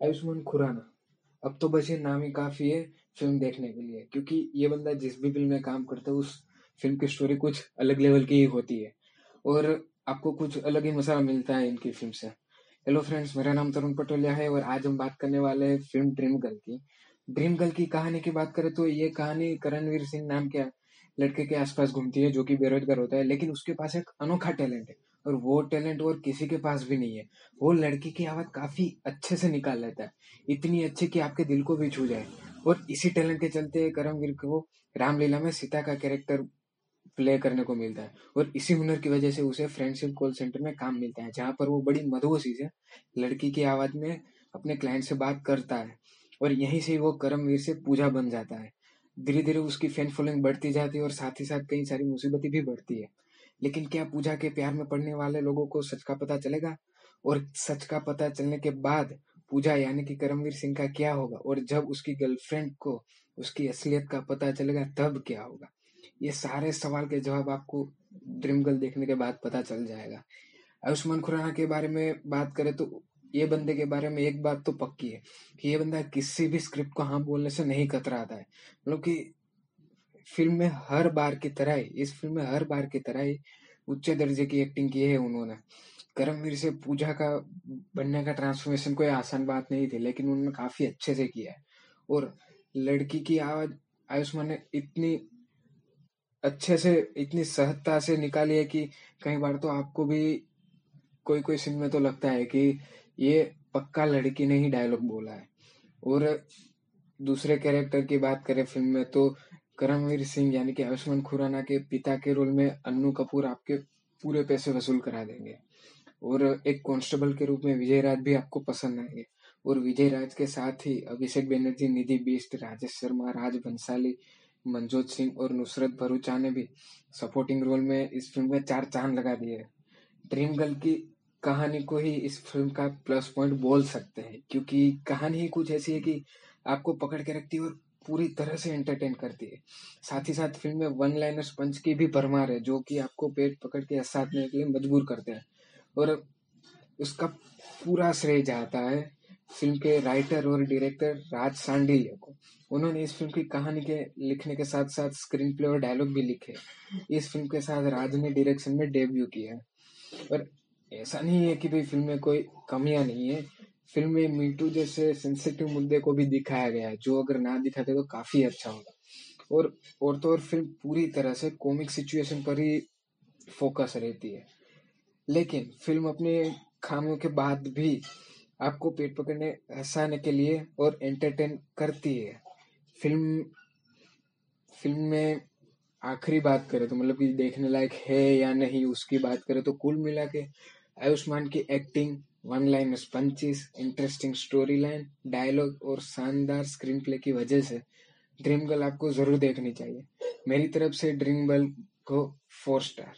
आयुष्मान खुराना। अब तो बस ये नाम ही काफ़ी है फ़िल्म देखने के लिए, क्योंकि ये बंदा जिस भी फ़िल्म में काम करता है, उस फ़िल्म की स्टोरी कुछ अलग लेवल की ही होती है। और आपको कुछ अलग ही मसाला मिलता है इनकी फ़िल्म से। हेलो फ्रेंड्स मेरा नाम तरुण पटोलिया है और आज हम बात करने वाले हैं फ़िल्म ड्रीम गर्ल की। ड्रीम गर्ल की कहानी की बात करें तो ये कहानी करणवीर सिंह नाम के लड़के के आसपास घूमती है, जो कि बेरोजगार होता है, लेकिन उसके पास एक अनोखा टैलेंट है। और वो टैलेंट और किसी के पास भी नहीं है। वो लड़की की आवाज़ काफ़ी अच्छे से निकाल लेता है। इतनी अच्छी कि आपके दिल को भी छू जाए। और इसी टैलेंट के चलते करमवीर को रामलीला में सीता का कैरेक्टर प्ले करने को मिलता है। और इसी हुनर की वजह से उसे फ्रेंडशिप कॉल सेंटर में काम मिलता है, जहाँ पर वो बड़ी मधुसी से लड़की की आवाज़ में अपने क्लाइंट से बात करता है। और यहीं से वो करमवीर से पूजा बन जाता है। धीरे धीरे उसकी फ़ैन फॉलोइंग बढ़ती जाती है और साथ ही साथ कई सारी मुसीबतें भी बढ़ती है। लेकिन क्या पूजा के प्यार में पड़ने वाले लोगों को सच का पता चलेगा? और सच का पता चलने के बाद पूजा यानी कि करमवीर सिंह का क्या होगा? और जब उसकी गर्लफ्रेंड को उसकी असलियत का पता चलेगा, तब क्या होगा? ये सारे सवाल के जवाब आपको ड्रीम गर्ल देखने के बाद पता चल जाएगा। आयुष्मान खुराना के बारे में बात करें तो ये बंदे के बारे में एक बात तो पक्की है कि ये बंदा किसी भी स्क्रिप्ट को हाँ बोलने से नहीं कतराता है। मतलब कि फ़िल्म में हर बार की तरह ही, इस फ़िल्म में हर बार की तरह ही उच्च दर्जे की एक्टिंग की है उन्होंने। करमवीर से पूजा का, बनने का ट्रांसफॉर्मेशन कोई आसान बात नहीं थी, लेकिन उन्होंने काफ़ी अच्छे से किया है। और लड़की की आवाज़, आयुष्मान ने इतनी अच्छे से, इतनी सहजता से निकाली है कि कई बार तो आपको भी कोई कोई सीन में तो लगता है कि ये पक्का लड़की ने ही डायलॉग बोला है। और दूसरे कैरेक्टर की बात करें फ़िल्म में तो करमवीर सिंह यानी कि आयुष्मान खुराना के पिता के रोल में अन्नू कपूर आपके पूरे पैसे वसूल करा देंगे। और एक कांस्टेबल के रूप में विजय राज भी आपको पसंद आएँगे। और विजय राज के साथ ही अभिषेक बनर्जी, निधि बिस्ट, राजेश शर्मा, राज बंसाली मनजोत सिंह और नुसरत भरूचा ने भी सपोर्टिंग रोल में इस फ़िल्म में चार चाँद लगा दिए ड्रीम गर्ल की कहानी को ही इस फ़िल्म का प्लस पॉइंट बोल सकते हैं, क्योंकि कहानी ही कुछ ऐसी है कि आपको पकड़ के रखती है और पूरी तरह से एंटरटेन करती है। साथ ही साथ फ़िल्म में वन लाइनर पंच की भी भरमार है, जो कि आपको पेट पकड़ के हंसाने के लिए मजबूर करते हैं। और उसका पूरा श्रेय जाता है फ़िल्म के राइटर और डायरेक्टर राज सांडिल्य को। उन्होंने इस फ़िल्म की कहानी के लिखने के साथ साथ स्क्रीन प्ले और डायलॉग भी लिखे। इस फ़िल्म के साथ राज ने डायरेक्शन में डेब्यू किया है। और ऐसा नहीं है कि भाई फ़िल्म में कोई कमियाँ नहीं है। फ़िल्म में मीटू जैसे सेंसिटिव मुद्दे को भी दिखाया गया है, जो अगर ना दिखाते तो काफ़ी अच्छा होगा। और और तो और फ़िल्म पूरी तरह से कॉमिक सिचुएशन पर ही फोकस रहती है। लेकिन फ़िल्म अपने खामियों के बाद भी आपको पेट पकड़ने, हंसाने के लिए और एंटरटेन करती है। फ़िल्म फ़िल्म में आखिरी बात करें तो मतलब कि देखने लायक है या नहीं, उसकी बात करें तो कुल मिला के आयुष्मान की acting one line punches interesting story line dialogue और शानदार स्क्रीन प्ले की वजह से ड्रीम गर्ल आपको ज़रूर देखनी चाहिए। मेरी तरफ़ से ड्रीम गर्ल को फोर स्टार